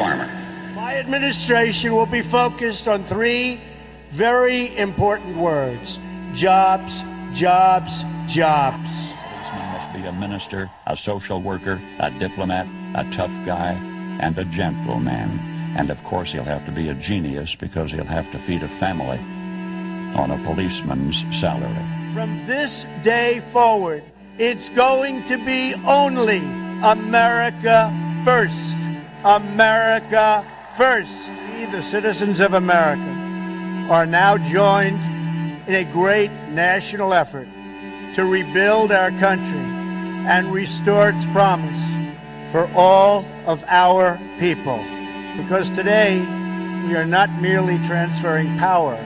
farmer. My administration will be focused on three very important words jobs, jobs, jobs. policeman must be a minister, a social worker, a diplomat, a tough guy, and a gentleman. And of course, he'll have to be a genius because he'll have to feed a family on a policeman's salary. From this day forward, it's going to be only America first. America first. We, the citizens of America, are now joined in a great national effort to rebuild our country and restore its promise for all of our people. Because today, we are not merely transferring power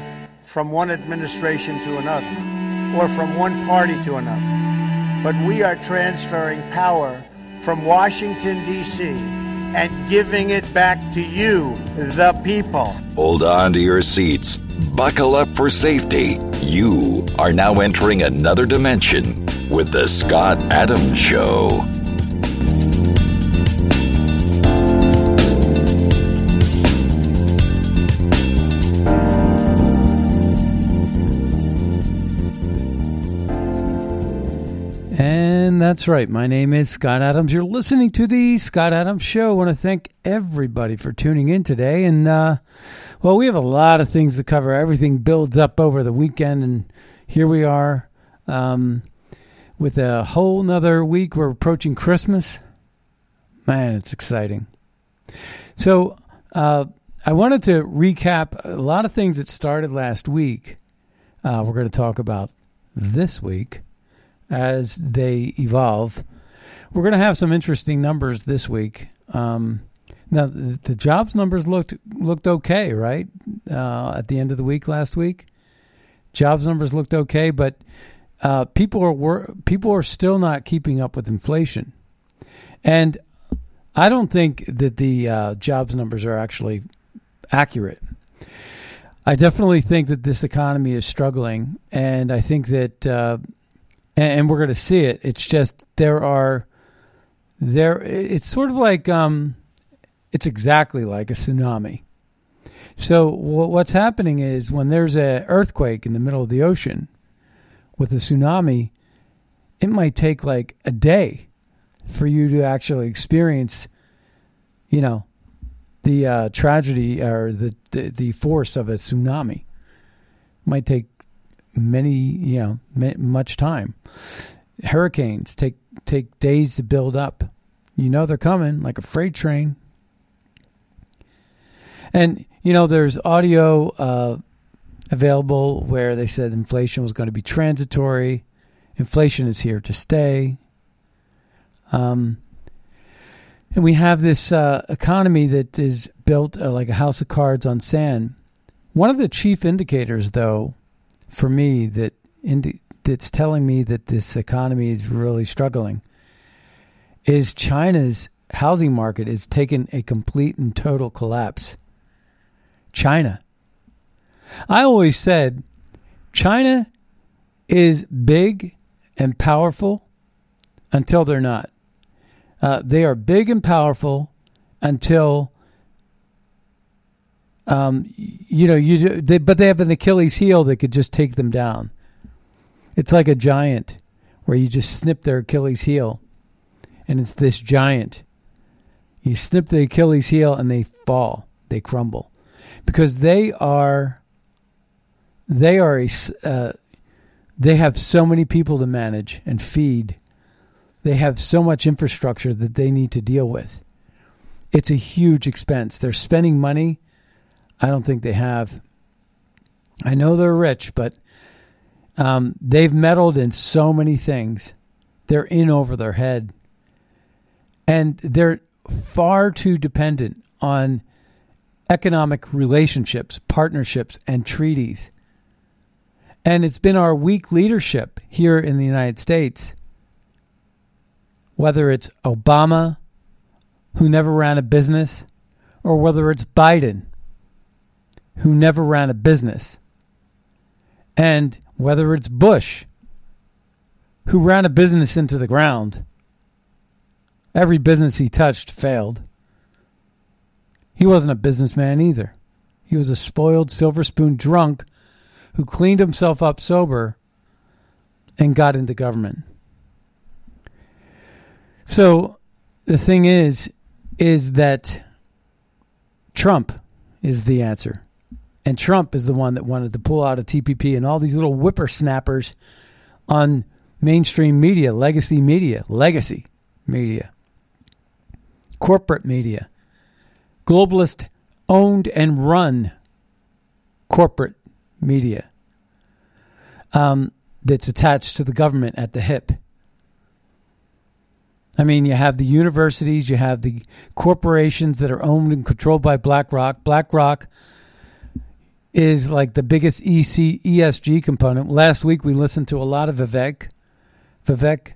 from one administration to another or from one party to another, but we are transferring power from Washington, D.C. and giving it back to you, the people. Hold on to your seats. Buckle up for safety. You are now entering another dimension with The Scott Adams Show. That's right. My name is Scott Adams. You're listening to the Scott Adams Show. I want to thank everybody for tuning in today. And, uh, well, we have a lot of things to cover. Everything builds up over the weekend. And here we are um, with a whole nother week. We're approaching Christmas. Man, it's exciting. So, uh, I wanted to recap a lot of things that started last week. Uh, we're going to talk about this week as they evolve. We're going to have some interesting numbers this week. Um, now, the, jobs numbers looked looked okay, right? Uh, at the end of the week last week, jobs numbers looked okay, but uh, people are wor- people are still not keeping up with inflation, and I don't think that the uh, jobs numbers are actually accurate. I definitely think that this economy is struggling, and I think that uh, and, and we're going to see it. It's just there are there. It's sort of like um, it's exactly like a tsunami. So wh- what's happening is when there's an earthquake in the middle of the ocean with a tsunami, it might take like a day for you to actually experience, you know, the uh, tragedy or the, the the force of a tsunami. Might take many, you know, much time. Hurricanes take take days to build up. You know they're coming like a freight train. And you know there's audio uh, available where they said inflation was going to be transitory. Inflation is here to stay. Um, and we have this uh, economy that is built uh, like a house of cards on sand. One of the chief indicators, though, for me that indi- that's telling me that this economy is really struggling is China's housing market is taking a complete and total collapse. China. I always said China is big and powerful until they're not. Uh, they are big and powerful until um, you know you they, but they have an Achilles heel that could just take them down. It's like a giant where you just snip their Achilles heel, and it's this giant. You snip the Achilles heel and they fall, they crumble, because they are. They are a. Uh, they have so many people to manage and feed. They have so much infrastructure that they need to deal with. It's a huge expense. They're spending money. I don't think they have. I know they're rich, but um, they've meddled in so many things. They're in over their head. And they're far too dependent on economic relationships, partnerships, and treaties. And it's been our weak leadership here in the United States, whether it's Obama, who never ran a business, or whether it's Biden, who never ran a business, and whether it's Bush, who ran a business into the ground. Every business he touched failed. He wasn't a businessman either. He was a spoiled silver spoon drunk who cleaned himself up sober and got into government. So the thing is, is that Trump is the answer. And Trump is the one that wanted to pull out of TPP and all these little whippersnappers on mainstream media, legacy media, legacy media, corporate media, globalist owned and run corporate media um, that's attached to the government at the hip. I mean, you have the universities, you have the corporations that are owned and controlled by BlackRock. BlackRock is like the biggest EC, ESG component. Last week we listened to a lot of Vivek. Vivek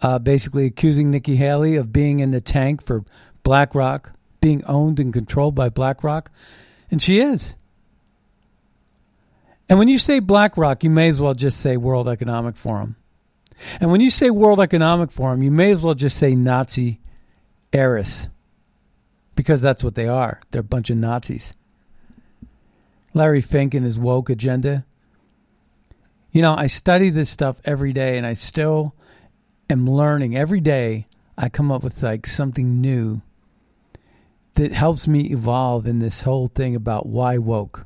uh, basically accusing Nikki Haley of being in the tank for BlackRock, being owned and controlled by BlackRock. And she is. And when you say BlackRock, you may as well just say World Economic Forum. And when you say World Economic Forum, you may as well just say Nazi heiress. Because that's what they are. They're a bunch of Nazis. Larry Fink and his woke agenda. You know, I study this stuff every day and I still am learning. Every day I come up with like something new that helps me evolve in this whole thing about why woke.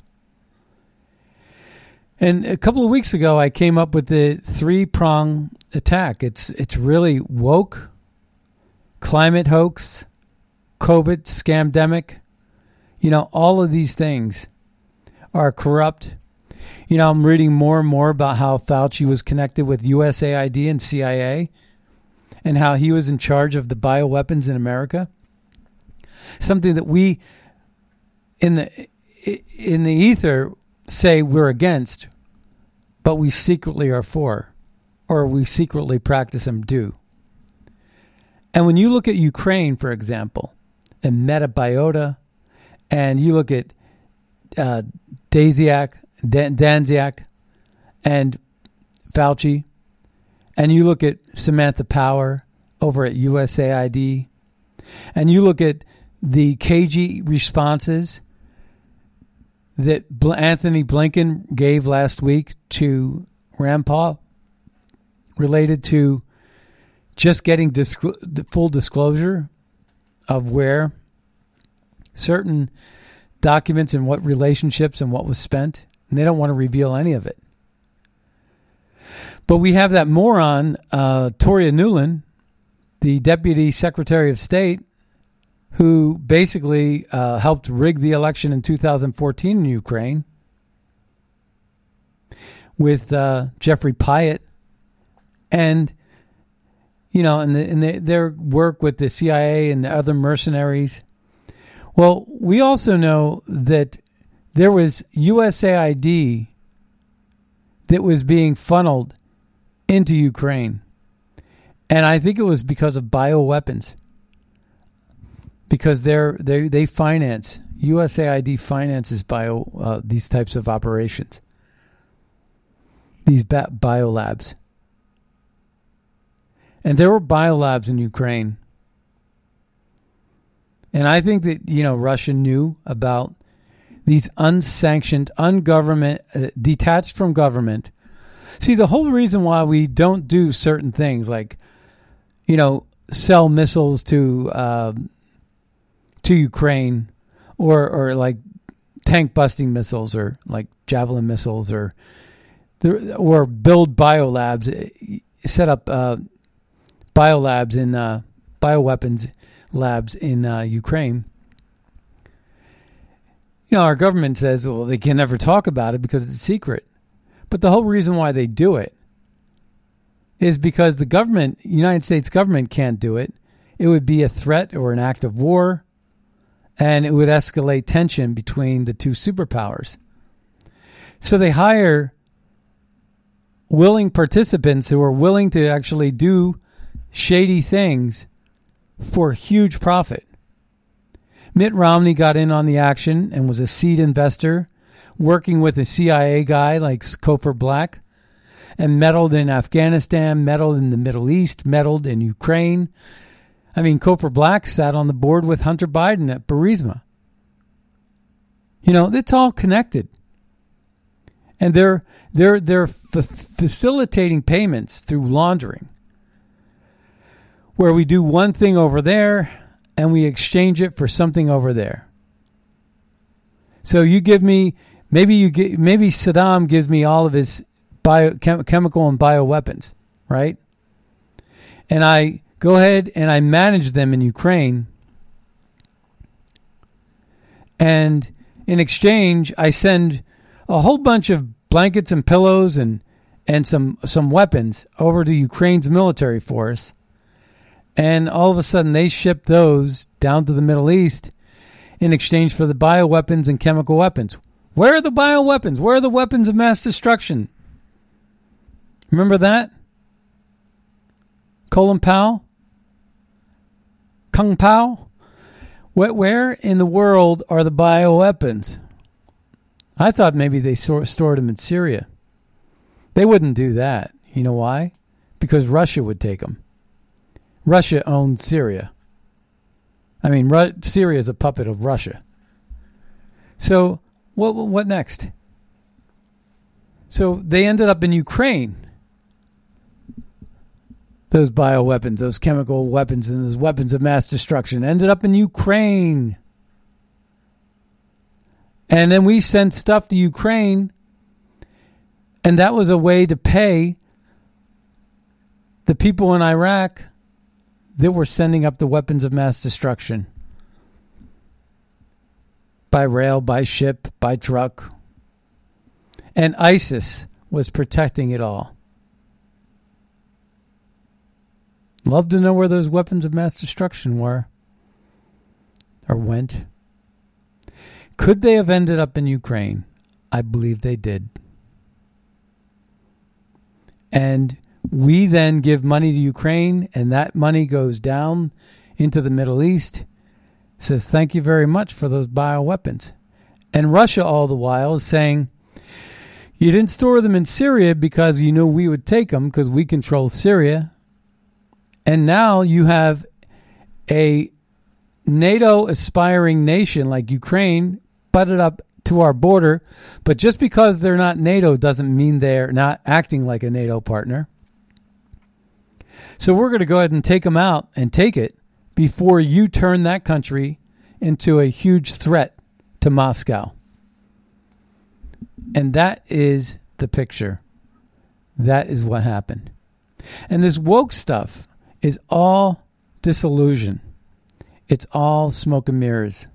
And a couple of weeks ago, I came up with the three prong attack. It's it's really woke, climate hoax, COVID scamdemic. You know, all of these things are corrupt. You know, I'm reading more and more about how Fauci was connected with USAID and CIA and how he was in charge of the bioweapons in America. Something that we in the in the ether say we're against, but we secretly are for, or we secretly practice and do. And when you look at Ukraine, for example, and Metabiota, and you look at uh, Daziak, Dan- Danziak, and Fauci, and you look at Samantha Power over at USAID, and you look at the cagey responses that Antony Blinken gave last week to Rand Paul related to just getting disclo- the full disclosure of where certain documents and what relationships and what was spent, and they don't want to reveal any of it. But we have that moron, uh, Toria Nuland, the Deputy Secretary of State, who basically uh, helped rig the election in 2014 in Ukraine with uh, Geoffrey Pyatt and you know, and, the, and the, their work with the CIA and the other mercenaries. Well, we also know that there was USAID that was being funneled into Ukraine. And I think it was because of bioweapons. Because they're they they finance USAID finances bio uh, these types of operations, these bio labs, and there were bio labs in Ukraine, and I think that you know Russia knew about these unsanctioned, ungovernment, uh, detached from government. See, the whole reason why we don't do certain things like, you know, sell missiles to. Uh, to Ukraine, or or like tank busting missiles, or like javelin missiles, or or build biolabs, set up uh, biolabs in uh, bioweapons labs in uh, Ukraine. You know, our government says, well, they can never talk about it because it's secret. But the whole reason why they do it is because the government, United States government, can't do it. It would be a threat or an act of war and it would escalate tension between the two superpowers. So they hire willing participants who are willing to actually do shady things for huge profit. Mitt Romney got in on the action and was a seed investor, working with a CIA guy like Cofer Black, and meddled in Afghanistan, meddled in the Middle East, meddled in Ukraine, I mean, Cofer Black sat on the board with Hunter Biden at Burisma. You know, it's all connected. And they're they're they're f- facilitating payments through laundering. Where we do one thing over there and we exchange it for something over there. So you give me maybe you get maybe Saddam gives me all of his bio, chem, chemical and bio weapons, right? And I go ahead and I manage them in Ukraine. And in exchange, I send a whole bunch of blankets and pillows and and some some weapons over to Ukraine's military force. And all of a sudden they ship those down to the Middle East in exchange for the bioweapons and chemical weapons. Where are the bioweapons? Where are the weapons of mass destruction? Remember that? Colin Powell? Kung Pao? Where in the world are the bioweapons? I thought maybe they stored them in Syria. They wouldn't do that. You know why? Because Russia would take them. Russia owned Syria. I mean, Ru- Syria is a puppet of Russia. So, what what next? So they ended up in Ukraine. Those bioweapons, those chemical weapons, and those weapons of mass destruction ended up in Ukraine. And then we sent stuff to Ukraine, and that was a way to pay the people in Iraq that were sending up the weapons of mass destruction by rail, by ship, by truck. And ISIS was protecting it all. Love to know where those weapons of mass destruction were or went. Could they have ended up in Ukraine? I believe they did. And we then give money to Ukraine, and that money goes down into the Middle East. Says, thank you very much for those bioweapons. And Russia, all the while, is saying, you didn't store them in Syria because you knew we would take them because we control Syria. And now you have a NATO aspiring nation like Ukraine butted up to our border. But just because they're not NATO doesn't mean they're not acting like a NATO partner. So we're going to go ahead and take them out and take it before you turn that country into a huge threat to Moscow. And that is the picture. That is what happened. And this woke stuff is all disillusion. It's all smoke and mirrors.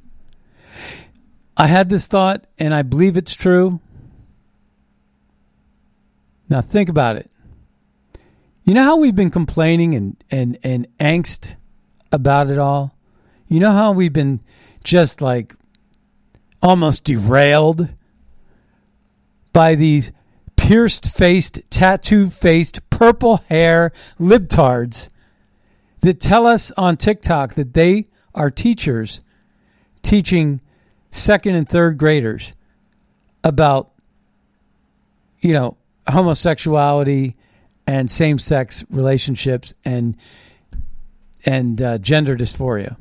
I had this thought, and I believe it's true. Now, think about it. You know how we've been complaining and, and, and angst about it all? You know how we've been just like almost derailed by these pierced faced, tattoo faced, purple hair libtards that tell us on TikTok that they are teachers teaching second and third graders about, you know, homosexuality and same sex relationships and and uh, gender dysphoria.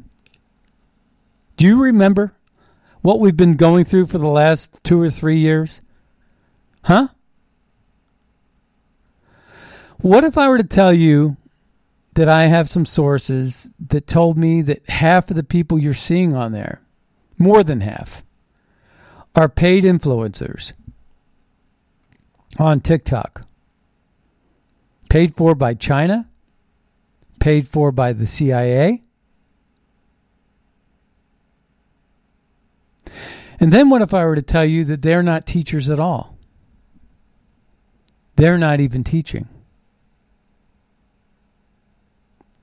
Do you remember what we've been going through for the last two or three years? Huh? What if I were to tell you that I have some sources that told me that half of the people you're seeing on there more than half, are paid influencers on TikTok. Paid for by China, paid for by the CIA. And then what if I were to tell you that they're not teachers at all? They're not even teaching.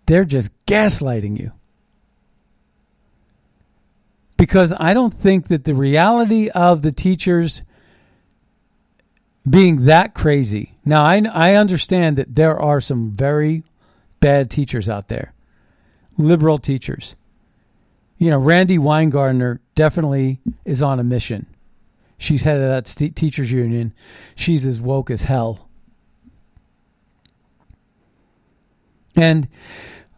They're just gaslighting you because I don't think that the reality of the teachers being that crazy. Now, I, I understand that there are some very bad teachers out there, liberal teachers. You know, Randi Weingarten definitely is on a mission. She's head of that st- teachers union. She's as woke as hell. And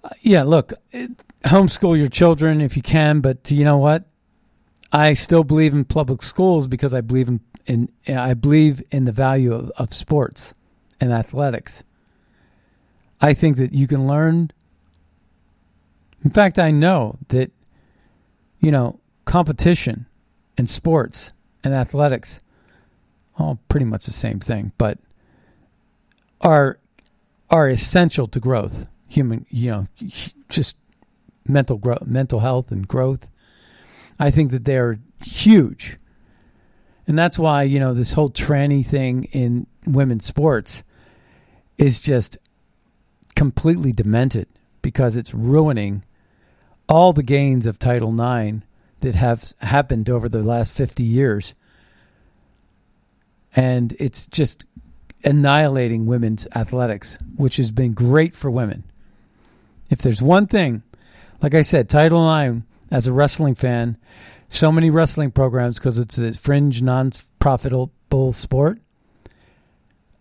uh, yeah, look, homeschool your children if you can, but you know what? I still believe in public schools because I believe in, in I believe in the value of, of sports and athletics. I think that you can learn. In fact, I know that, you know, competition and sports and athletics, all pretty much the same thing, but are are essential to growth. Human, you know, just mental growth, mental health and growth. I think that they're huge. And that's why, you know, this whole tranny thing in women's sports is just completely demented because it's ruining all the gains of Title IX that have happened over the last 50 years. And it's just annihilating women's athletics, which has been great for women. If there's one thing, like I said, Title IX, as a wrestling fan, so many wrestling programs because it's a fringe, non profitable sport.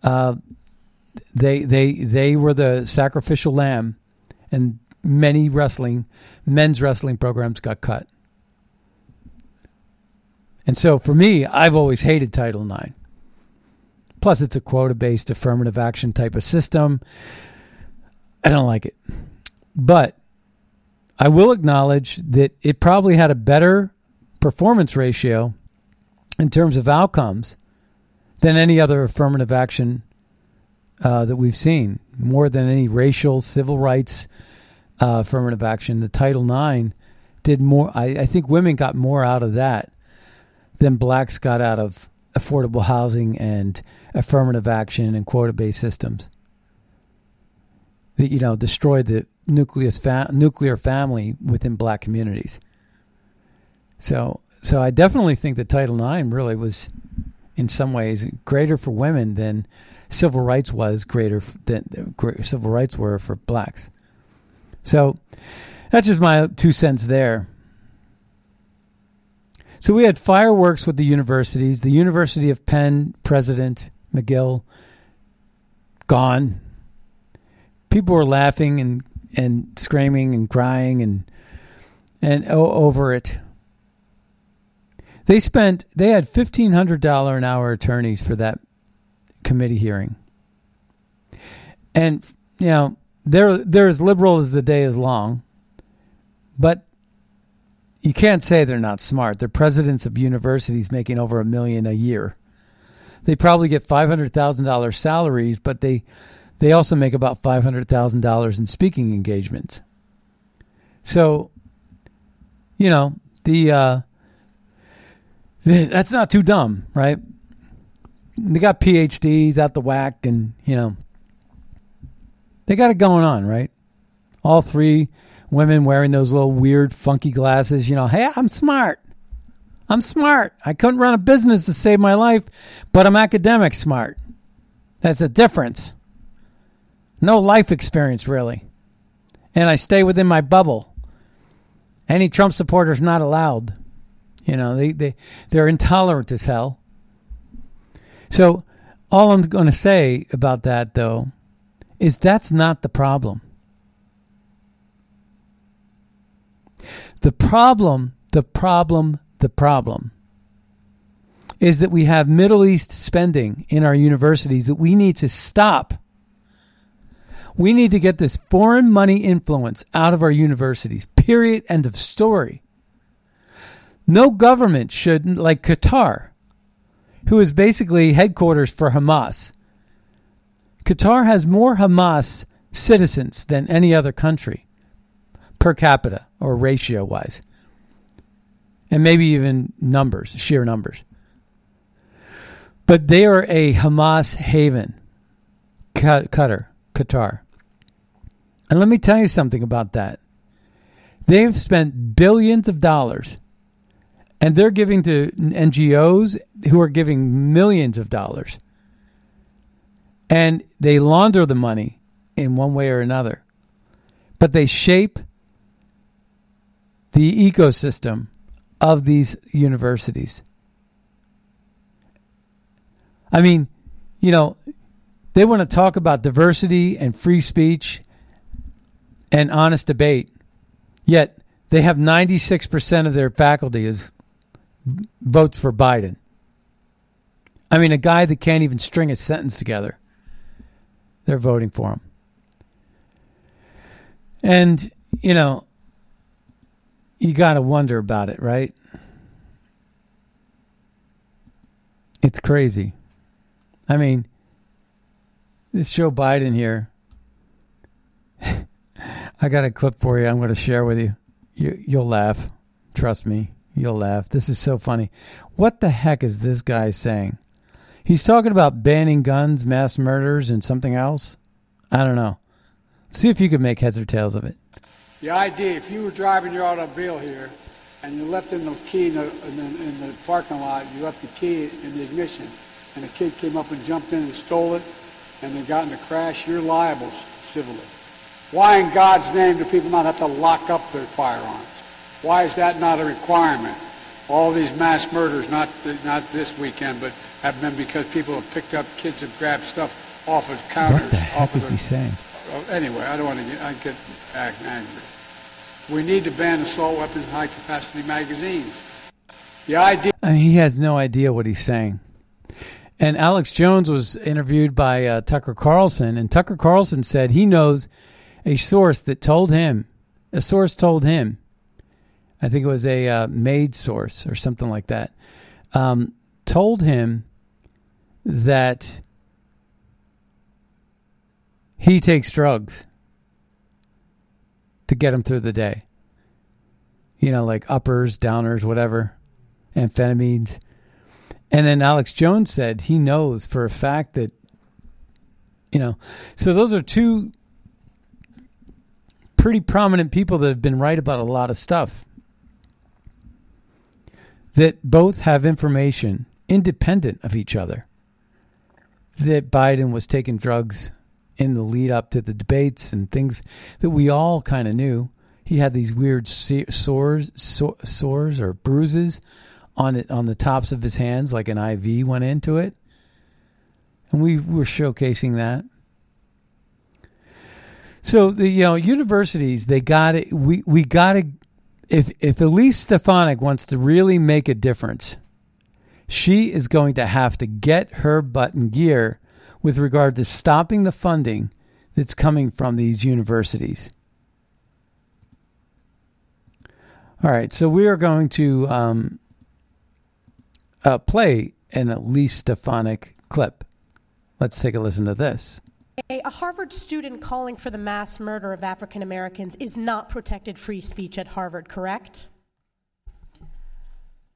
Uh, they they they were the sacrificial lamb, and many wrestling men's wrestling programs got cut. And so for me, I've always hated Title IX. Plus, it's a quota based affirmative action type of system. I don't like it. But I will acknowledge that it probably had a better performance ratio in terms of outcomes than any other affirmative action uh, that we've seen. More than any racial, civil rights uh, affirmative action. The Title IX did more. I, I think women got more out of that than blacks got out of affordable housing and affirmative action and quota based systems that you know destroyed the nucleus fa- nuclear family within black communities. So so I definitely think that Title IX really was in some ways greater for women than civil rights was greater than civil rights were for blacks. So that's just my two cents there. So we had fireworks with the universities. The University of Penn president Magill gone. People were laughing and and screaming and crying and and over it. They spent they had fifteen hundred dollar an hour attorneys for that committee hearing, and you know they're they're as liberal as the day is long, but you can't say they're not smart. They're presidents of universities making over a million a year. They probably get five hundred thousand dollars salaries, but they they also make about five hundred thousand dollars in speaking engagements. So, you know the, uh, the that's not too dumb, right? They got PhDs out the whack, and you know they got it going on, right? All three women wearing those little weird, funky glasses. You know, hey, I'm smart. I'm smart. I couldn't run a business to save my life, but I'm academic smart. That's a difference. No life experience, really. And I stay within my bubble. Any Trump supporters not allowed. You know, they, they, they're intolerant as hell. So, all I'm going to say about that, though, is that's not the problem. The problem, the problem, the problem is that we have Middle East spending in our universities that we need to stop. We need to get this foreign money influence out of our universities. Period. End of story. No government should, like Qatar, who is basically headquarters for Hamas, Qatar has more Hamas citizens than any other country per capita or ratio wise. And maybe even numbers, sheer numbers. But they are a Hamas haven, Qatar, Qatar. And let me tell you something about that. They've spent billions of dollars and they're giving to NGOs who are giving millions of dollars and they launder the money in one way or another. But they shape the ecosystem of these universities. I mean, you know, they want to talk about diversity and free speech and honest debate, yet they have 96% of their faculty is votes for Biden. I mean, a guy that can't even string a sentence together. They're voting for him. And, you know, you got to wonder about it, right? It's crazy. I mean, this Joe Biden here. I got a clip for you. I'm going to share with you. you. You'll laugh. Trust me. You'll laugh. This is so funny. What the heck is this guy saying? He's talking about banning guns, mass murders, and something else. I don't know. See if you can make heads or tails of it. The idea, if you were driving your automobile here and you left in the key in the, in the, in the parking lot, you left the key in the ignition, and a kid came up and jumped in and stole it, and they got in a crash, you're liable civilly. Why in God's name do people not have to lock up their firearms? Why is that not a requirement? All these mass murders, not not this weekend, but have been because people have picked up kids and grabbed stuff off of counters. What the heck is he saying? Anyway, I don't want to get, I get angry. We need to ban assault weapons and high capacity magazines. The idea. I mean, he has no idea what he's saying. And Alex Jones was interviewed by uh, Tucker Carlson, and Tucker Carlson said he knows a source that told him, a source told him, I think it was a uh, maid source or something like that, um, told him that he takes drugs to get him through the day. You know, like uppers, downers, whatever, amphetamines. And then Alex Jones said he knows for a fact that, you know, so those are two pretty prominent people that have been right about a lot of stuff that both have information independent of each other that Biden was taking drugs in the lead up to the debates and things that we all kind of knew. He had these weird sores, sores or bruises on it on the tops of his hands, like an IV went into it, and we were showcasing that. So the you know universities they got it. We we got to if if Elise Stefanik wants to really make a difference, she is going to have to get her butt in gear with regard to stopping the funding that's coming from these universities. All right, so we are going to um, uh, play an Elise Stefanik clip. Let's take a listen to this. A Harvard student calling for the mass murder of African Americans is not protected free speech at Harvard, correct?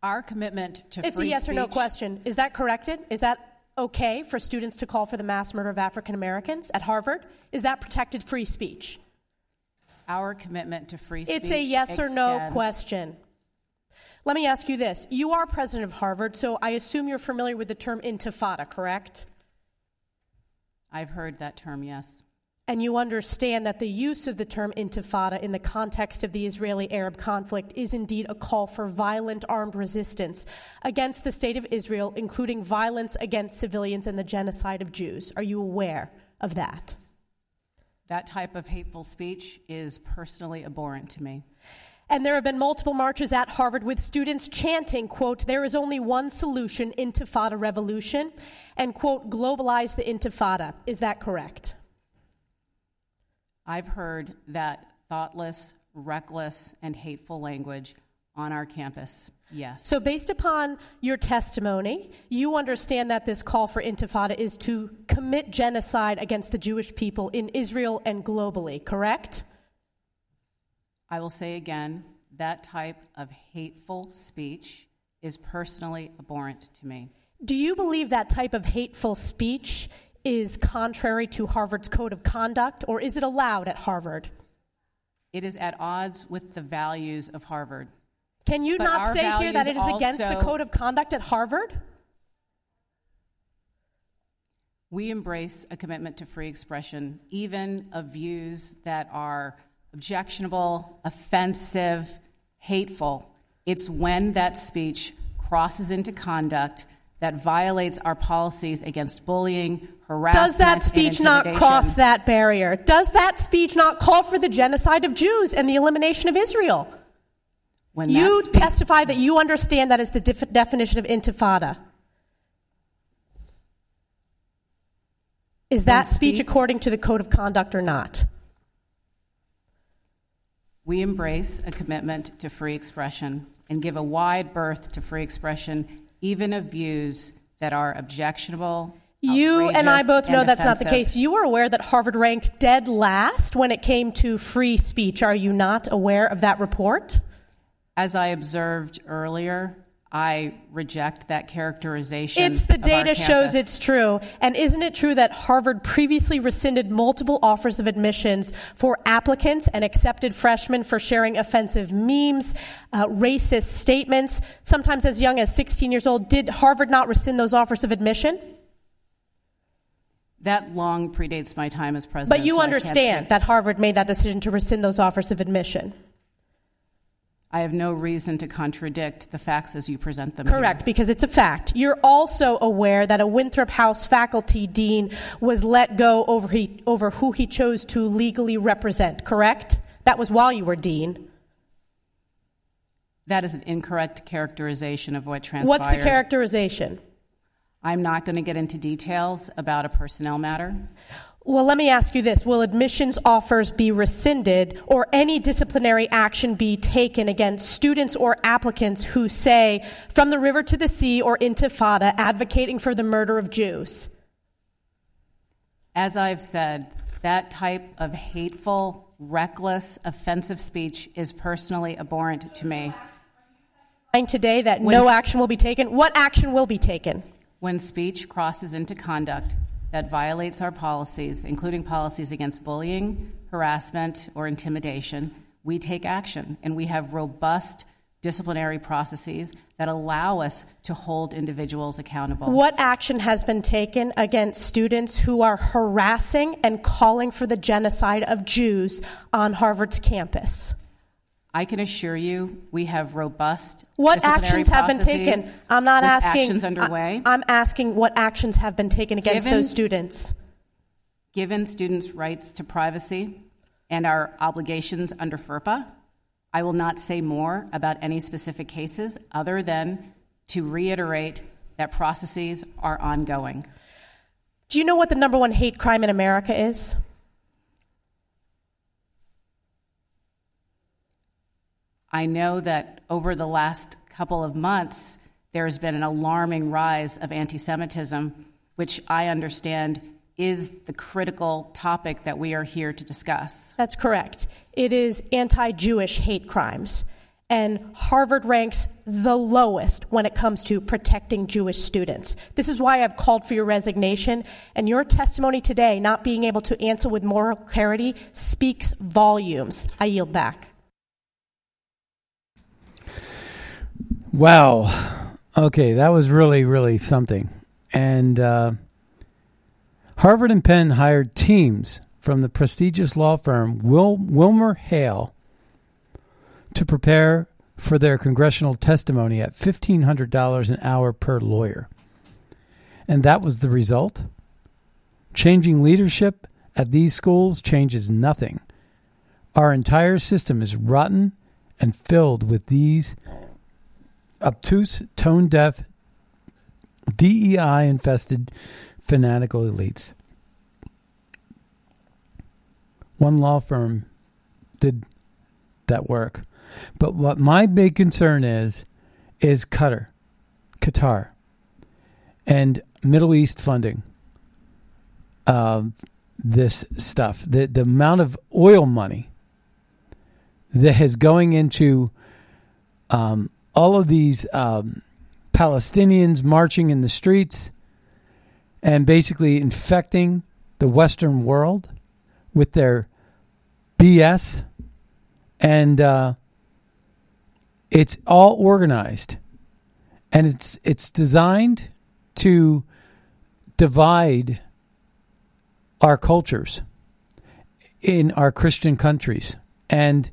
Our commitment to it's free a yes speech, or no question. Is that corrected? Is that okay for students to call for the mass murder of African Americans at Harvard? Is that protected free speech? Our commitment to free speech. It's a yes extends. or no question. Let me ask you this. You are president of Harvard, so I assume you're familiar with the term intifada, correct? I've heard that term, yes. And you understand that the use of the term intifada in the context of the Israeli Arab conflict is indeed a call for violent armed resistance against the state of Israel, including violence against civilians and the genocide of Jews. Are you aware of that? That type of hateful speech is personally abhorrent to me. And there have been multiple marches at Harvard with students chanting, quote, there is only one solution, intifada revolution, and, quote, globalize the intifada. Is that correct? I've heard that thoughtless, reckless, and hateful language on our campus. Yes. So, based upon your testimony, you understand that this call for intifada is to commit genocide against the Jewish people in Israel and globally, correct? I will say again that type of hateful speech is personally abhorrent to me. Do you believe that type of hateful speech is contrary to Harvard's code of conduct, or is it allowed at Harvard? It is at odds with the values of Harvard. Can you But not say here that it is against the code of conduct at Harvard? We embrace a commitment to free expression, even of views that are objectionable, offensive, hateful. It's when that speech crosses into conduct that violates our policies against bullying, harassment, Does that speech not cross that barrier? Does that speech not call for the genocide of Jews and the elimination of Israel? When you speech- testify that you understand that is the def- definition of intifada. Is that When speech according to the code of conduct or not? We embrace a commitment to free expression and give a wide berth to free expression, even of views that are objectionable. You and I both know that's not the case. You were aware that Harvard ranked dead last when it came to free speech. Are you not aware of that report? As I observed earlier, I reject that characterization. It's the data shows it's true. And isn't it true that Harvard previously rescinded multiple offers of admissions for applicants and accepted freshmen for sharing offensive memes, uh, racist statements, sometimes as young as 16 years old? Did Harvard not rescind those offers of admission? That long predates my time as president. But you so understand that Harvard made that decision to rescind those offers of admission. I have no reason to contradict the facts as you present them. here. Correct, because it's a fact. You're also aware that a Winthrop House faculty dean was let go over, he, over who he chose to legally represent, correct? That was while you were dean. That is an incorrect characterization of what transpired. What's the characterization? I'm not going to get into details about a personnel matter. Well, let me ask you this Will admissions offers be rescinded or any disciplinary action be taken against students or applicants who say, from the river to the sea or intifada, advocating for the murder of Jews? As I've said, that type of hateful, reckless, offensive speech is personally abhorrent to me. Today, that When no action will be taken. What action will be taken? When speech crosses into conduct that violates our policies, including policies against bullying, harassment, or intimidation, we take action. And we have robust disciplinary processes that allow us to hold individuals accountable. What action has been taken against students who are harassing and calling for the genocide of Jews on Harvard's campus? I can assure you we have robust What actions have been taken? I'm not asking. actions underway. I, am asking what actions have been taken against Given- those students. Given students' rights to privacy and our obligations under FERPA, I will not say more about any specific cases other than to reiterate that processes are ongoing. Do you know what the number one hate crime in America is? I know that over the last couple of months, there has been an alarming rise of anti Semitism, which I understand is the critical topic that we are here to discuss. That's correct. It is anti Jewish hate crimes. And Harvard ranks the lowest when it comes to protecting Jewish students. This is why I've called for your resignation. And your testimony today, not being able to answer with moral clarity, speaks volumes. I yield back. Wow. Okay, that was really, really something. And uh, Harvard and Penn hired teams from the prestigious law firm Wil- Wilmer Hale to prepare for their congressional testimony at $1,500 an hour per lawyer. And that was the result. Changing leadership at these schools changes nothing. Our entire system is rotten and filled with these obtuse, tone deaf, DEI infested fanatical elites. One law firm did that work. But what my big concern is, is Qatar, Qatar, and Middle East funding. Um, this stuff, the the amount of oil money that is going into um, all of these um, Palestinians marching in the streets and basically infecting the Western world with their BS. And uh, it's all organized. And it's it's designed to divide our cultures in our Christian countries. And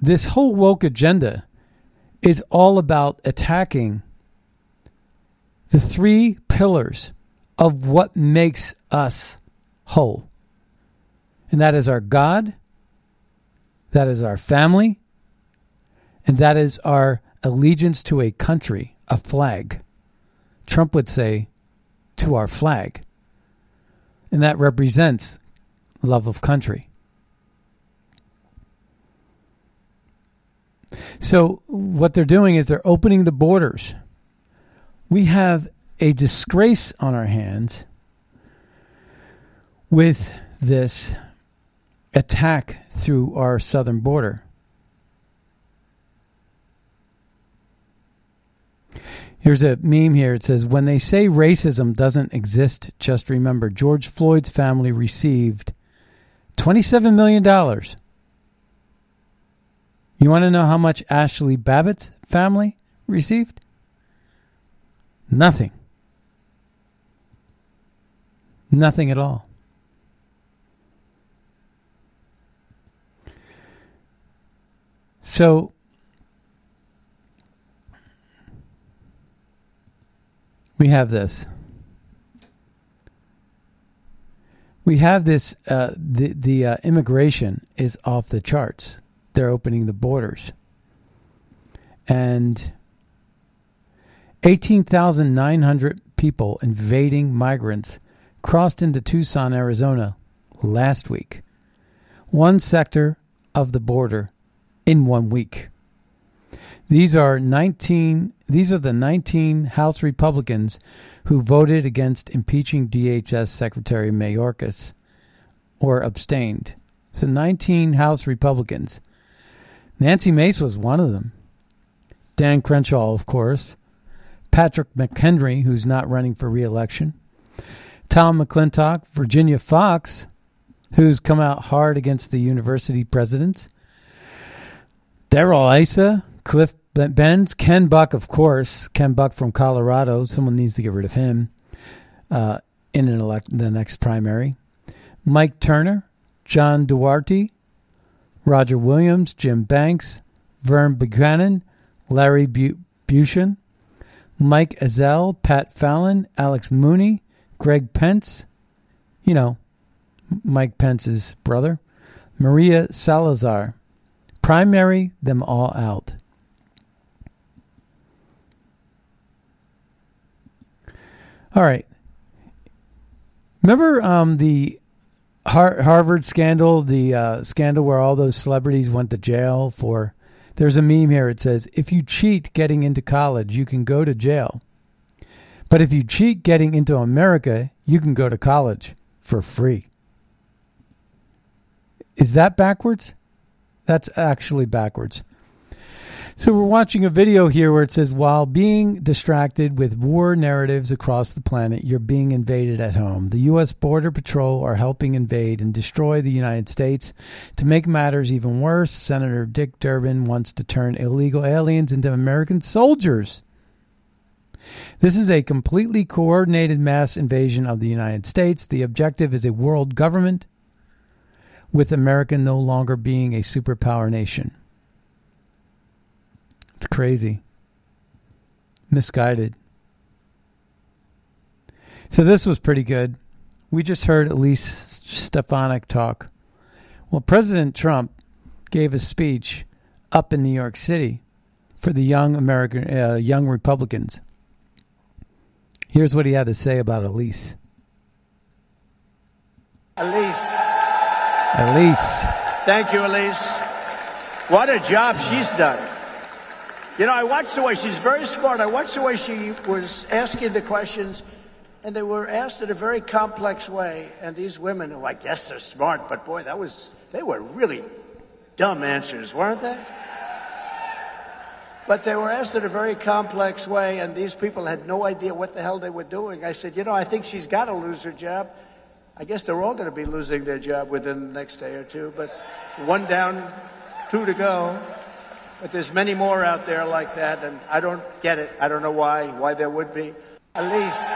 this whole woke agenda is all about attacking the three pillars of what makes us whole. And that is our God, that is our family, and that is our allegiance to a country, a flag. Trump would say, to our flag. And that represents love of country. So, what they're doing is they're opening the borders. We have a disgrace on our hands with this attack through our southern border. Here's a meme here. It says, When they say racism doesn't exist, just remember George Floyd's family received $27 million. You want to know how much Ashli Babbitt's family received? Nothing. Nothing at all. So we have this. We have this. Uh, the the uh, immigration is off the charts. They're opening the borders, and eighteen thousand nine hundred people invading migrants crossed into Tucson, Arizona, last week. One sector of the border in one week. These are 19 these are the 19 House Republicans who voted against impeaching DHS Secretary Mayorkas or abstained. So 19 House Republicans. Nancy Mace was one of them. Dan Crenshaw, of course. Patrick McHenry, who's not running for reelection. Tom McClintock, Virginia Foxx, who's come out hard against the university presidents. Darrell Issa, Cliff Bentz, Ken Buck, of course, Ken Buck from Colorado. Someone needs to get rid of him uh, in elect the next primary. Mike Turner, John Duarte, Roger Williams, Jim Banks, Vern Buchanan, Larry Bucshon, Mike Ezell, Pat Fallon, Alex Mooney, Greg Pence, you know, Mike Pence's brother, Maria Salazar, primary them all out. All right. Remember um, the Har- Harvard scandal, the uh, scandal where all those celebrities went to jail for. There's a meme here. It says, if you cheat getting into college, you can go to jail. But if you cheat getting into America, you can go to college for free. Is that backwards? That's actually backwards. So we're watching a video here where it says while being distracted with war narratives across the planet, you're being invaded at home. The US Border Patrol are helping invade and destroy the United States. To make matters even worse, Senator Dick Durbin wants to turn illegal aliens into American soldiers. This is a completely coordinated mass invasion of the United States. The objective is a world government with America no longer being a superpower nation. It's crazy. Misguided. So this was pretty good. We just heard Elise Stefanik talk. Well, President Trump gave a speech up in New York City for the young American uh, young Republicans. Here's what he had to say about Elise. Elise. Elise. Thank you, Elise. What a job she's done. You know, I watched the way she's very smart. I watched the way she was asking the questions, and they were asked in a very complex way. And these women, who I guess they're smart, but boy, that was, they were really dumb answers, weren't they? But they were asked in a very complex way, and these people had no idea what the hell they were doing. I said, You know, I think she's got to lose her job. I guess they're all going to be losing their job within the next day or two, but one down, two to go. But there's many more out there like that, and I don't get it. I don't know why, why there would be. Elise.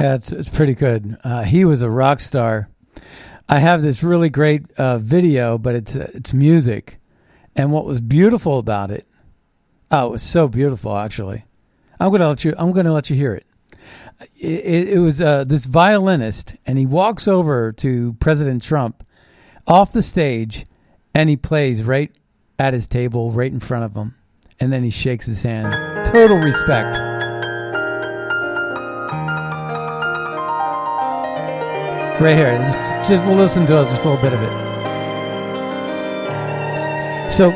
Yeah, it's, it's pretty good. Uh, he was a rock star. I have this really great uh, video, but it's uh, it's music, and what was beautiful about it, oh, it was so beautiful. Actually, I'm gonna let you. I'm gonna let you hear it it, it was uh, this violinist, and he walks over to President Trump off the stage, and he plays right at his table right in front of him. And then he shakes his hand. Total respect. Right here. Just we'll listen to just a little bit of it. So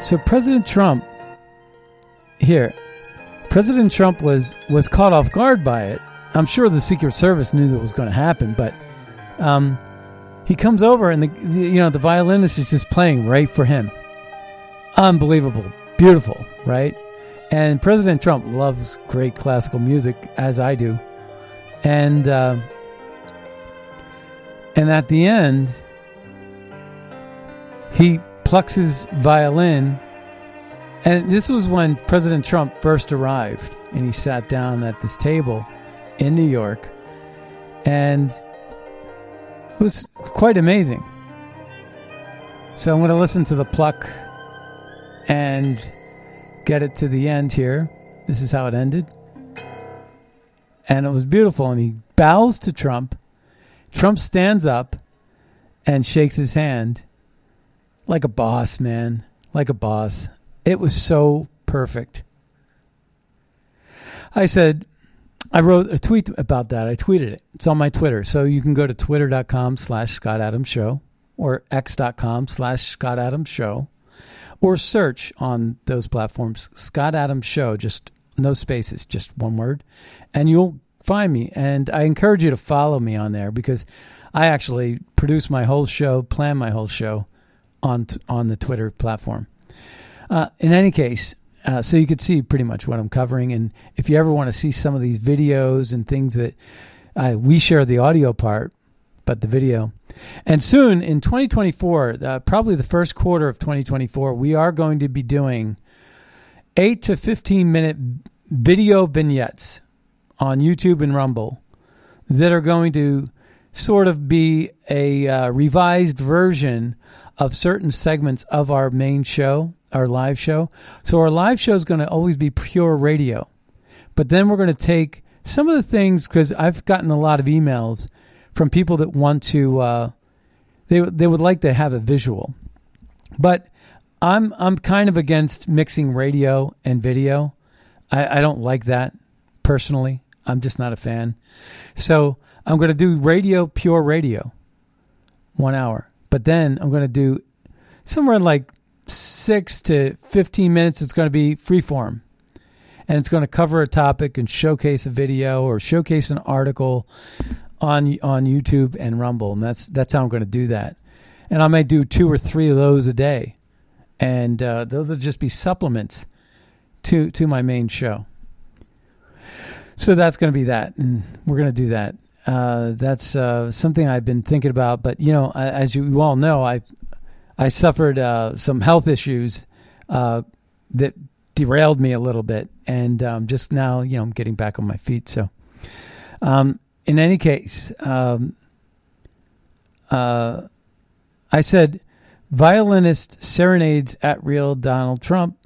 so President Trump here President Trump was was caught off guard by it. I'm sure the Secret Service knew that was going to happen, but um, he comes over and the, you know the violinist is just playing right for him. Unbelievable, beautiful, right? And President Trump loves great classical music, as I do, and uh, and at the end, he plucks his violin and this was when President Trump first arrived and he sat down at this table in New York. And it was quite amazing. So I'm going to listen to the pluck and get it to the end here. This is how it ended. And it was beautiful. And he bows to Trump. Trump stands up and shakes his hand like a boss, man. Like a boss. It was so perfect. I said, I wrote a tweet about that. I tweeted it. It's on my Twitter. So you can go to twitter.com slash Scott Adams Show or x.com slash Scott Adams Show or search on those platforms Scott Adams Show, just no spaces, just one word, and you'll find me. And I encourage you to follow me on there because I actually produce my whole show, plan my whole show on on the Twitter platform. Uh, in any case, uh, so you could see pretty much what I'm covering. And if you ever want to see some of these videos and things that uh, we share the audio part, but the video. And soon in 2024, uh, probably the first quarter of 2024, we are going to be doing 8 to 15 minute video vignettes on YouTube and Rumble that are going to sort of be a uh, revised version of certain segments of our main show our live show. So our live show is going to always be pure radio. But then we're going to take some of the things because I've gotten a lot of emails from people that want to uh, they they would like to have a visual. But I'm I'm kind of against mixing radio and video. I, I don't like that personally. I'm just not a fan. So I'm going to do radio, pure radio, one hour. But then I'm going to do somewhere like six to 15 minutes, it's going to be freeform. And it's going to cover a topic and showcase a video or showcase an article on on YouTube and Rumble. And that's that's how I'm going to do that. And I may do two or three of those a day. And uh, those will just be supplements to to my main show. So that's going to be that, and we're going to do that. Uh, that's uh, something I've been thinking about. But you know, as you all know, I I suffered uh, some health issues uh, that derailed me a little bit, and um, just now, you know, I'm getting back on my feet. So, um, in any case, um, uh, I said, violinist serenades at real Donald Trump,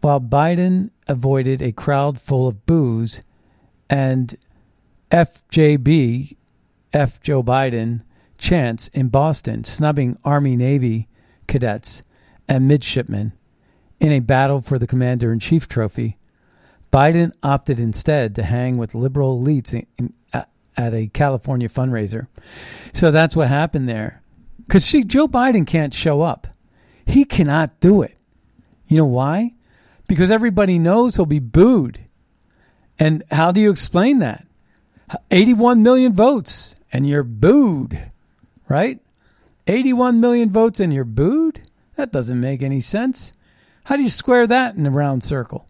while Biden avoided a crowd full of boos, and FJB, F Joe Biden chants in Boston, snubbing Army Navy cadets and midshipmen in a battle for the Commander in Chief trophy, Biden opted instead to hang with liberal elites in, in, at a California fundraiser. So that's what happened there. Because Joe Biden can't show up. He cannot do it. You know why? Because everybody knows he'll be booed. And how do you explain that? 81 million votes and you're booed, right? 81 million votes and you're booed? That doesn't make any sense. How do you square that in a round circle?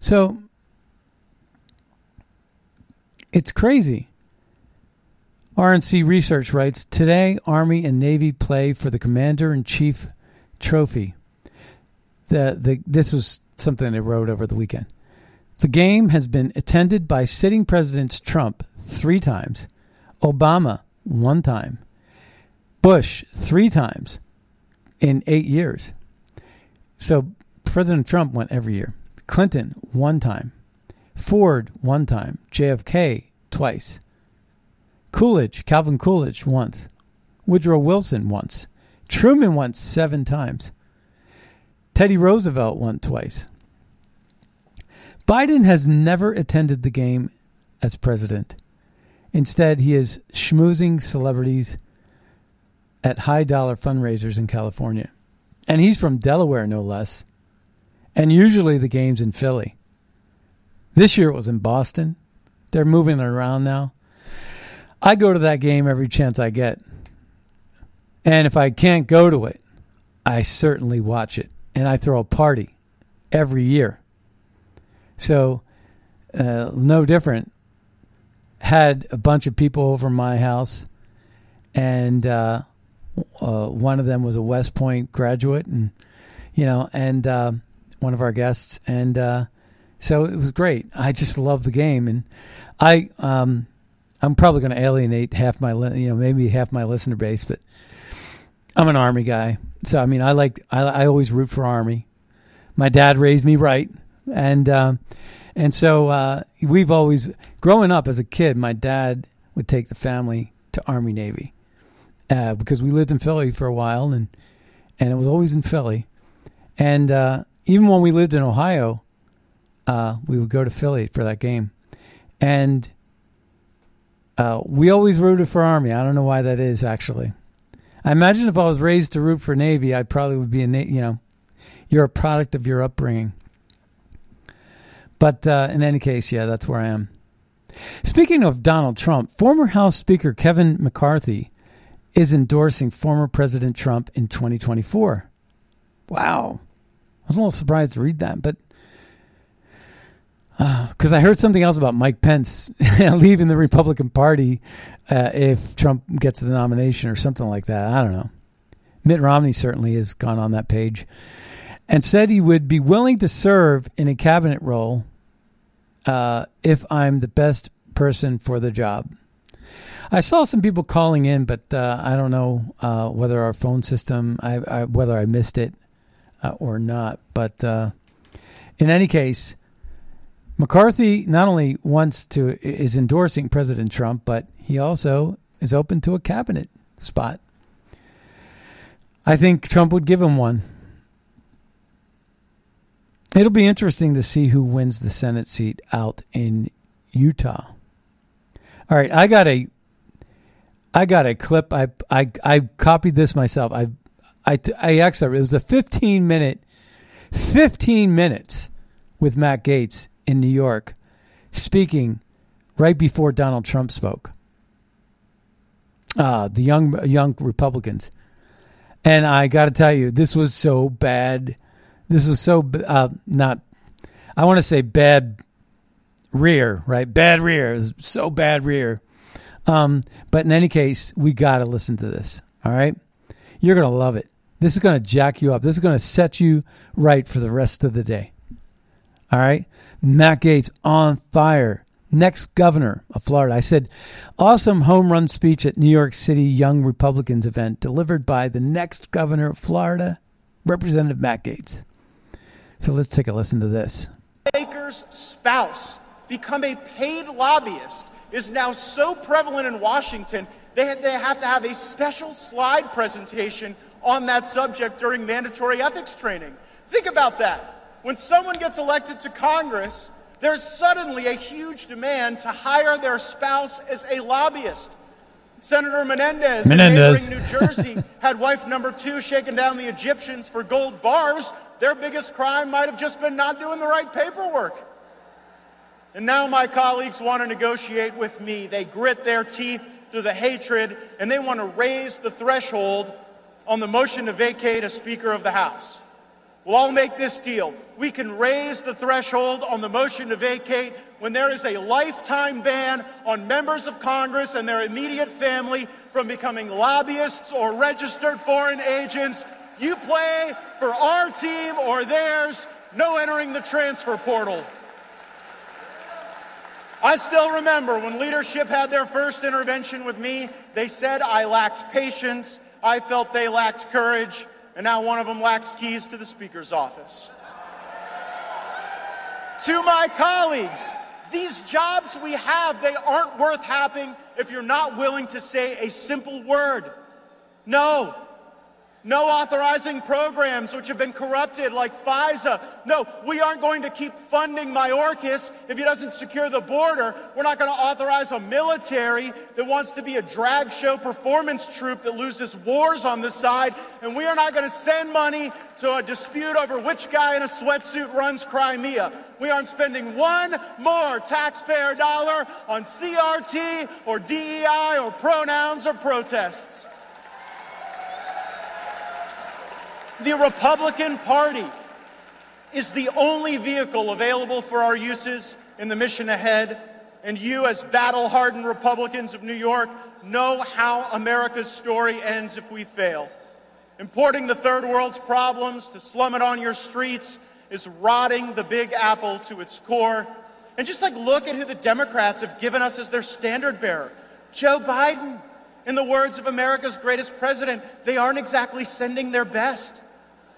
So it's crazy. RNC Research writes Today, Army and Navy play for the Commander in Chief Trophy. The, the, this was something they wrote over the weekend. The game has been attended by sitting Presidents Trump three times, Obama one time. Bush three times in eight years. So President Trump went every year. Clinton one time. Ford one time. JFK twice. Coolidge, Calvin Coolidge once. Woodrow Wilson once. Truman once seven times. Teddy Roosevelt won twice. Biden has never attended the game as president. Instead, he is schmoozing celebrities at high dollar fundraisers in California. And he's from Delaware, no less. And usually the game's in Philly. This year it was in Boston. They're moving it around now. I go to that game every chance I get. And if I can't go to it, I certainly watch it. And I throw a party every year. So, uh, no different. Had a bunch of people over my house, and uh, uh, one of them was a West Point graduate, and you know, and uh, one of our guests, and uh, so it was great. I just love the game, and I um, I'm probably going to alienate half my you know maybe half my listener base, but I'm an Army guy, so I mean I like I, I always root for Army. My dad raised me right, and um, and so uh, we've always growing up as a kid. My dad would take the family to Army Navy uh, because we lived in Philly for a while, and and it was always in Philly. And uh, even when we lived in Ohio, uh, we would go to Philly for that game, and uh, we always rooted for Army. I don't know why that is actually. I imagine if I was raised to root for Navy, I probably would be a you know, you're a product of your upbringing. But uh, in any case, yeah, that's where I am. Speaking of Donald Trump, former House Speaker Kevin McCarthy is endorsing former President Trump in 2024. Wow. I was a little surprised to read that, but because uh, I heard something else about Mike Pence leaving the Republican Party uh, if Trump gets the nomination or something like that. I don't know. Mitt Romney certainly has gone on that page and said he would be willing to serve in a cabinet role uh, if I'm the best person for the job. I saw some people calling in, but uh, I don't know uh, whether our phone system, I, I, whether I missed it uh, or not. But uh, in any case, McCarthy not only wants to is endorsing President Trump, but he also is open to a cabinet spot. I think Trump would give him one. It'll be interesting to see who wins the Senate seat out in Utah. All right, I got a I got a clip. I I I copied this myself. I I I it was a 15 minute 15 minutes with Matt Gaetz in New York speaking right before Donald Trump spoke. Uh, the young young Republicans. And I got to tell you, this was so bad this was so uh, not. I want to say bad rear, right? Bad rear. Is so bad rear. Um, but in any case, we got to listen to this. All right, you're gonna love it. This is gonna jack you up. This is gonna set you right for the rest of the day. All right, Matt Gaetz on fire. Next governor of Florida. I said, awesome home run speech at New York City Young Republicans event delivered by the next governor of Florida, Representative Matt Gaetz. So let's take a listen to this. Baker's spouse become a paid lobbyist is now so prevalent in Washington, they, they have to have a special slide presentation on that subject during mandatory ethics training. Think about that. When someone gets elected to Congress, there's suddenly a huge demand to hire their spouse as a lobbyist. Senator Menendez, Menendez. in New Jersey, had wife number two shaking down the Egyptians for gold bars their biggest crime might have just been not doing the right paperwork. And now my colleagues want to negotiate with me. They grit their teeth through the hatred and they want to raise the threshold on the motion to vacate a Speaker of the House. We'll all make this deal. We can raise the threshold on the motion to vacate when there is a lifetime ban on members of Congress and their immediate family from becoming lobbyists or registered foreign agents you play for our team or theirs, no entering the transfer portal. I still remember when leadership had their first intervention with me, they said I lacked patience, I felt they lacked courage, and now one of them lacks keys to the Speaker's office. To my colleagues, these jobs we have, they aren't worth having if you're not willing to say a simple word. No. No authorizing programs which have been corrupted like FISA. No, we aren't going to keep funding Mayorkas if he doesn't secure the border. We're not going to authorize a military that wants to be a drag show performance troupe that loses wars on the side. And we are not going to send money to a dispute over which guy in a sweatsuit runs Crimea. We aren't spending one more taxpayer dollar on CRT or DEI or pronouns or protests. The Republican Party is the only vehicle available for our uses in the mission ahead. And you, as battle hardened Republicans of New York, know how America's story ends if we fail. Importing the third world's problems to slum it on your streets is rotting the Big Apple to its core. And just like look at who the Democrats have given us as their standard bearer Joe Biden. In the words of America's greatest president, they aren't exactly sending their best.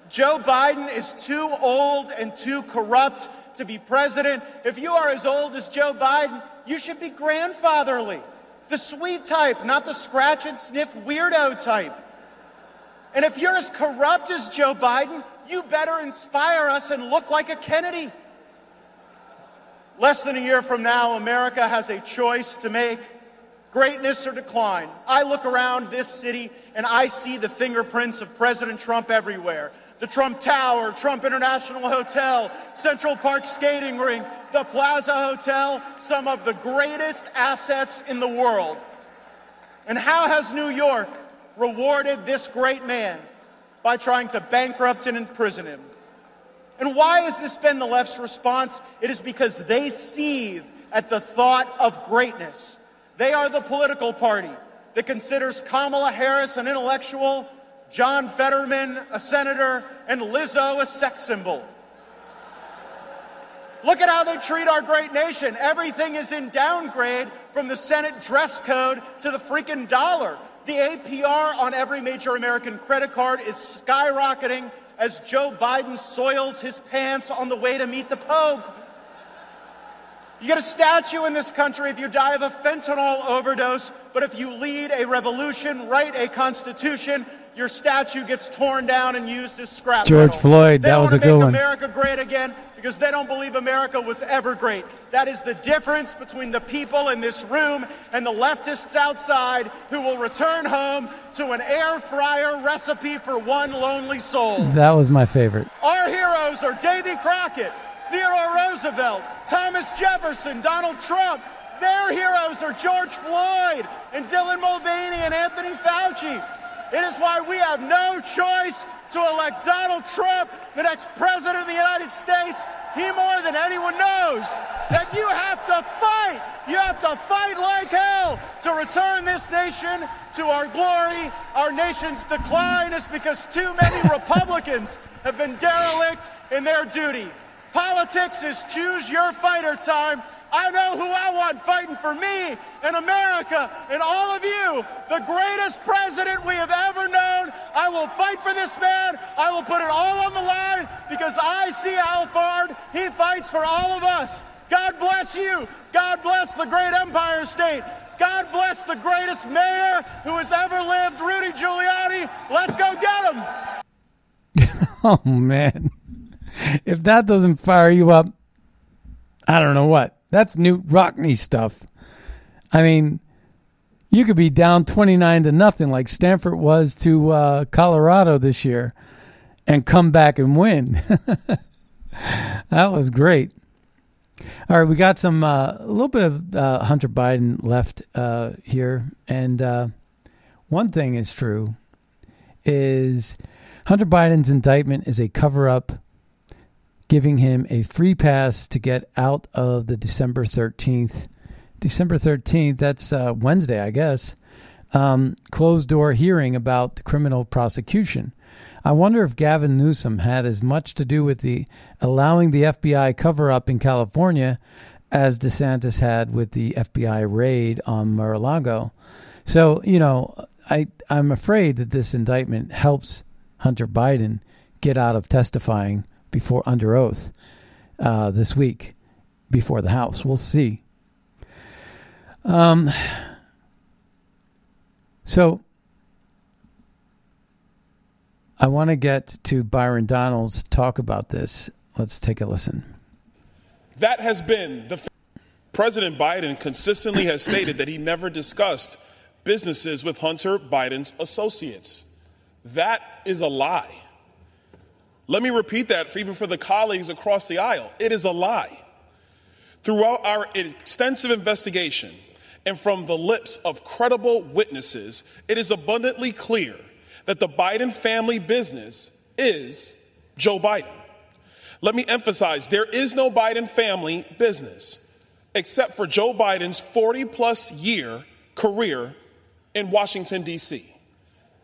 Joe Biden is too old and too corrupt to be president. If you are as old as Joe Biden, you should be grandfatherly. The sweet type, not the scratch and sniff weirdo type. And if you're as corrupt as Joe Biden, you better inspire us and look like a Kennedy. Less than a year from now, America has a choice to make greatness or decline. I look around this city and I see the fingerprints of President Trump everywhere the Trump Tower, Trump International Hotel, Central Park Skating Rink, the Plaza Hotel, some of the greatest assets in the world. And how has New York rewarded this great man? By trying to bankrupt and imprison him. And why has this been the left's response? It is because they seethe at the thought of greatness. They are the political party that considers Kamala Harris an intellectual John Fetterman, a senator, and Lizzo, a sex symbol. Look at how they treat our great nation. Everything is in downgrade from the Senate dress code to the freaking dollar. The APR on every major American credit card is skyrocketing as Joe Biden soils his pants on the way to meet the Pope. You get a statue in this country if you die of a fentanyl overdose, but if you lead a revolution, write a constitution, your statue gets torn down and used as scrap George metal. Floyd, they that was a good make one. America great again because they don't believe America was ever great. That is the difference between the people in this room and the leftists outside who will return home to an air fryer recipe for one lonely soul. That was my favorite. Our heroes are Davy Crockett, Theodore Roosevelt, Thomas Jefferson, Donald Trump. Their heroes are George Floyd and Dylan Mulvaney and Anthony Fauci. It is why we have no choice to elect Donald Trump, the next president of the United States. He more than anyone knows that you have to fight. You have to fight like hell to return this nation to our glory. Our nation's decline is because too many Republicans have been derelict in their duty. Politics is choose your fighter time. I know who I want fighting for me and America and all of you. The greatest president we have ever known. I will fight for this man. I will put it all on the line because I see Alfard. He fights for all of us. God bless you. God bless the great Empire State. God bless the greatest mayor who has ever lived, Rudy Giuliani. Let's go get him. Oh man. If that doesn't fire you up, I don't know what. That's Knute Rockne stuff. I mean, you could be down 29 to nothing like Stanford was to uh, Colorado this year and come back and win. that was great. All right, we got some uh, a little bit of uh, Hunter Biden left uh, here, and uh, one thing is true: is Hunter Biden's indictment is a cover up, giving him a free pass to get out of the December thirteenth, December thirteenth. That's uh, Wednesday, I guess. Um, closed door hearing about the criminal prosecution. I wonder if Gavin Newsom had as much to do with the allowing the FBI cover up in California as DeSantis had with the FBI raid on Mar-a-Lago. So, you know, I I'm afraid that this indictment helps Hunter Biden get out of testifying before under oath uh, this week before the House. We'll see. Um. So I want to get to Byron Donalds talk about this. Let's take a listen. That has been the President Biden consistently has stated that he never discussed businesses with Hunter Biden's associates. That is a lie. Let me repeat that for, even for the colleagues across the aisle. It is a lie. Throughout our extensive investigation and from the lips of credible witnesses, it is abundantly clear that the Biden family business is Joe Biden. Let me emphasize there is no Biden family business except for Joe Biden's 40 plus year career in Washington, D.C.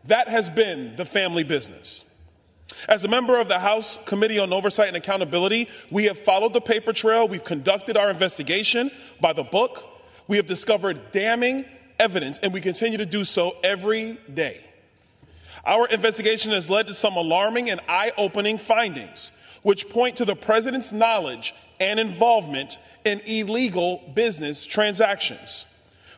That has been the family business. As a member of the House Committee on Oversight and Accountability, we have followed the paper trail. We've conducted our investigation by the book. We have discovered damning evidence, and we continue to do so every day. Our investigation has led to some alarming and eye opening findings, which point to the president's knowledge and involvement in illegal business transactions.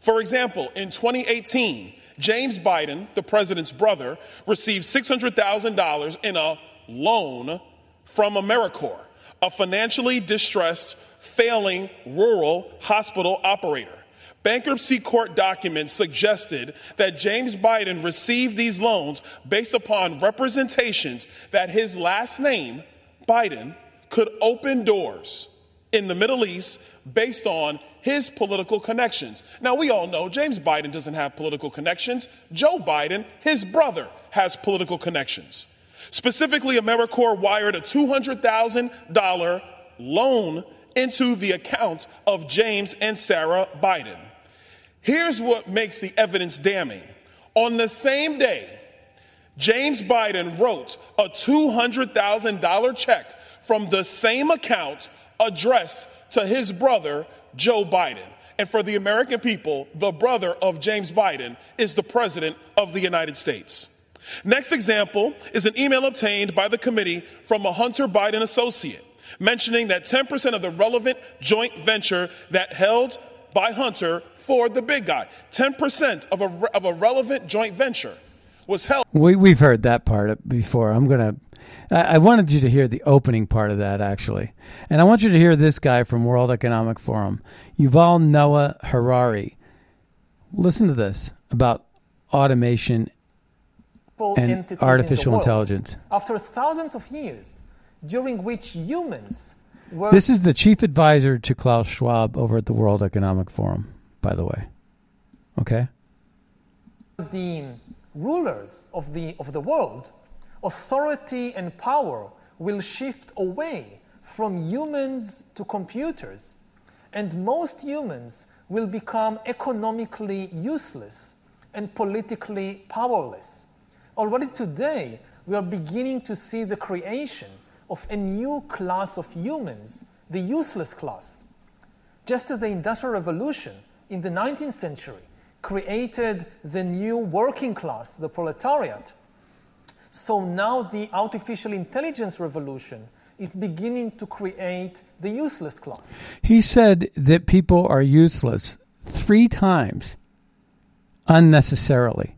For example, in 2018, James Biden, the president's brother, received $600,000 in a loan from Americore, a financially distressed, failing rural hospital operator. Bankruptcy court documents suggested that James Biden received these loans based upon representations that his last name, Biden, could open doors in the Middle East based on his political connections. Now, we all know James Biden doesn't have political connections. Joe Biden, his brother, has political connections. Specifically, Americore wired a $200,000 loan into the account of James and Sarah Biden. Here's what makes the evidence damning. On the same day, James Biden wrote a $200,000 check from the same account addressed to his brother, Joe Biden. And for the American people, the brother of James Biden is the President of the United States. Next example is an email obtained by the committee from a Hunter Biden associate mentioning that 10% of the relevant joint venture that held by Hunter for the big guy, 10% of a, of a relevant joint venture was held. We, we've heard that part before. I'm going to I wanted you to hear the opening part of that, actually. And I want you to hear this guy from World Economic Forum, Yuval Noah Harari. Listen to this about automation and artificial in intelligence. After thousands of years, during which humans were. This is the chief advisor to Klaus Schwab over at the World Economic Forum, by the way. Okay? The rulers of the, of the world authority and power will shift away from humans to computers, and most humans will become economically useless and politically powerless. Already today, we are beginning to see the creation of a new class of humans, the useless class. Just as the Industrial Revolution in the 19th century created the new working class, the proletariat, so now the artificial intelligence revolution is beginning to create the useless class. He said that people are useless three times unnecessarily.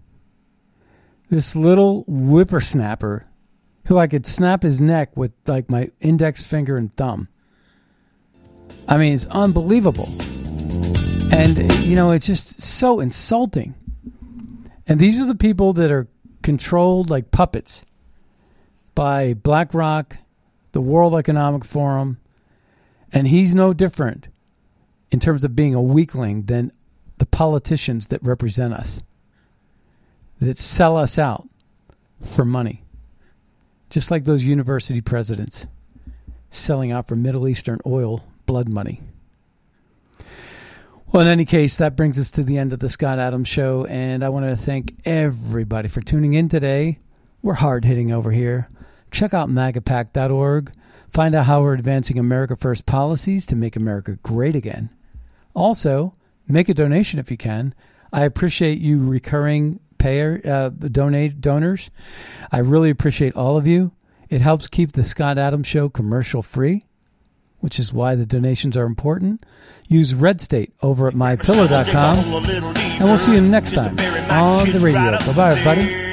This little whippersnapper who I could snap his neck with like my index finger and thumb. I mean, it's unbelievable. And, you know, it's just so insulting. And these are the people that are controlled like puppets by BlackRock, the World Economic Forum, and he's no different in terms of being a weakling than the politicians that represent us, that sell us out for money, just like those university presidents selling out for Middle Eastern oil blood money. Well, in any case, that brings us to the end of the Scott Adams Show, and I want to thank everybody for tuning in today. We're hard hitting over here. Check out magapack.org. Find out how we're advancing America First policies to make America great again. Also, make a donation if you can. I appreciate you recurring payer uh, donate donors. I really appreciate all of you. It helps keep the Scott Adams Show commercial free which is why the donations are important. Use Red State over at mypillow.com. And we'll see you next time on the radio. Bye bye, everybody.